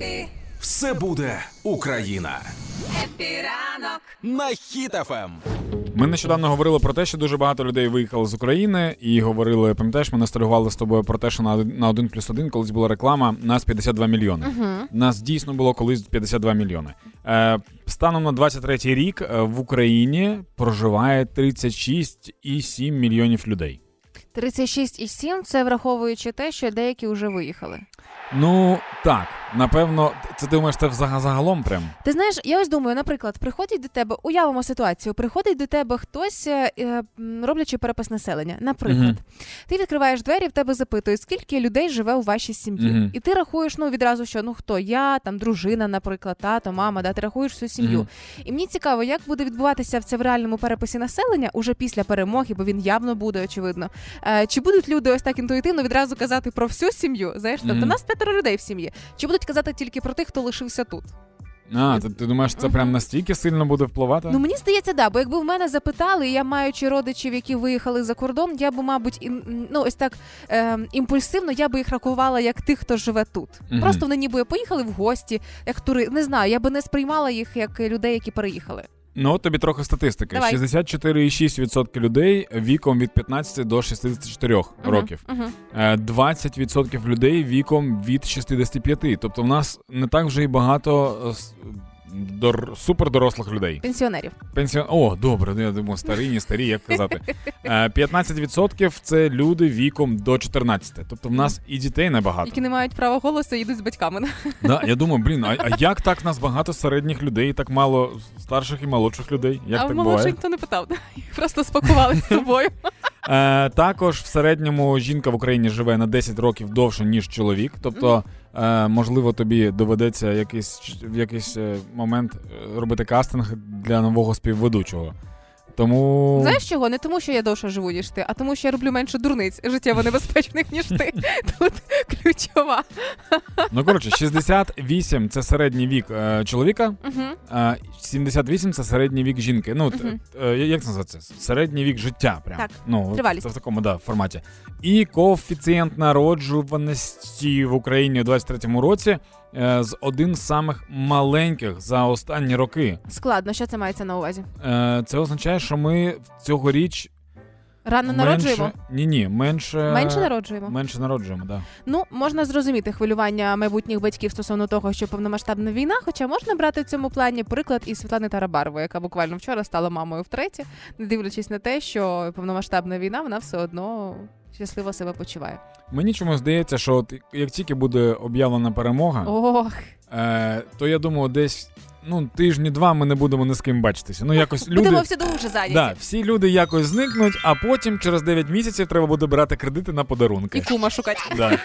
Happy, Все буде Україна. Happy ранок. На Хіт FM. Ми нещодавно говорили про те, що дуже багато людей виїхали з України, і говорили, пам'ятаєш, ми ностальгували з тобою про те, що на на 1 плюс 1, колись була реклама, нас 52 мільйони. Нас дійсно було колись 52 мільйони. Е, станом на 23-й рік е, в Україні проживає 36,7 мільйонів людей. 36,7 – це враховуючи те, що деякі вже виїхали. Ну так, напевно, ти думаєш, це загалом прям. Ти знаєш, я ось думаю, наприклад, приходять до тебе, уявимо ситуацію, приходить до тебе хтось, е, е, роблячи перепис населення. Наприклад, Мгм. ти відкриваєш двері, в тебе запитують, скільки людей живе у вашій сім'ї. Мгм. І ти рахуєш, ну відразу що ну хто я, там дружина, наприклад, тато, мама, да, ти рахуєш всю сім'ю. Мгм. І мені цікаво, як буде відбуватися це в реальному переписі населення уже після перемоги, бо він явно буде, очевидно. Е, чи будуть люди ось так інтуїтивно відразу казати про всю сім'ю? Знаєш, тобто нас п'ятеро людей в сім'ї. Чи будуть казати тільки про тих, хто лишився тут? А, ти, ти думаєш, це прям настільки сильно буде впливати? Ну мені здається, да, бо якби в мене запитали, і я маючи родичів, які виїхали за кордон, я б, мабуть, ін, ну ось так е, імпульсивно я би їх рахувала як тих, хто живе тут. Угу. Просто вони ніби поїхали в гості, як тури. Не знаю, я би не сприймала їх як людей, які переїхали. Ну, от тобі трохи статистики. Давай. 64,6% людей віком від 15 до 64 Мгм, років. Е, 20% людей віком від 65. Тобто в нас не так вже і багато е, дор... супердорослих людей. Пенсіонерів. Пенсіон... О, добре, ну, я думаю, старі, не старі, як казати. Е, 15% це люди віком до 14. Тобто в нас і дітей небагато. які не мають права голосу і йдуть з батьками. Да, я думаю, блін, а, а як так нас багато середніх людей, так мало старших і молодших людей? Як а так буває? молодших ніхто не питав. Їх просто спакували з собою. Е, також в середньому жінка в Україні живе на 10 років довше, ніж чоловік. Тобто, е, можливо, тобі доведеться якийсь, в якийсь е, момент е, робити кастинг для нового співведучого. Тому Знаєш чого? Не тому, що я довше живу, ніж ти, а тому, що я роблю менше дурниць життєво небезпечних, ніж ти. Тут ключова. ну коротше, 68 це середній вік е, чоловіка, Угу. е, 78 це середній вік жінки. Ну, Мгм. е, як це називається? Середній вік життя. Прям. Так, Ну, тривалість. Це в такому да, форматі. І коефіцієнт народжуваності в Україні у 23-му році з один з самих маленьких за останні роки. Складно, що це мається на увазі? Е, це означає, що ми цьогоріч Рано народжуємо. Ні, ні, менше Менше народжуємо. Менше народжуємо, да. Ну, можна зрозуміти хвилювання майбутніх батьків стосовно того, що повномасштабна війна. Хоча можна брати в цьому плані приклад із Світлани Тарабарової, яка буквально вчора стала мамою втретє, не дивлячись на те, що повномасштабна війна, вона все одно щасливо себе почуває. Мені чомусь здається, що от як тільки буде об'явлена перемога, Ох, е, то я думаю, десь ну тижні два ми не будемо ні з ким бачитися. Ну якось люди. будемо всі дуже зайняті. Да, всі люди якось зникнуть, а потім через 9 місяців треба буде брати кредити на подарунки. І кума шукати. Да.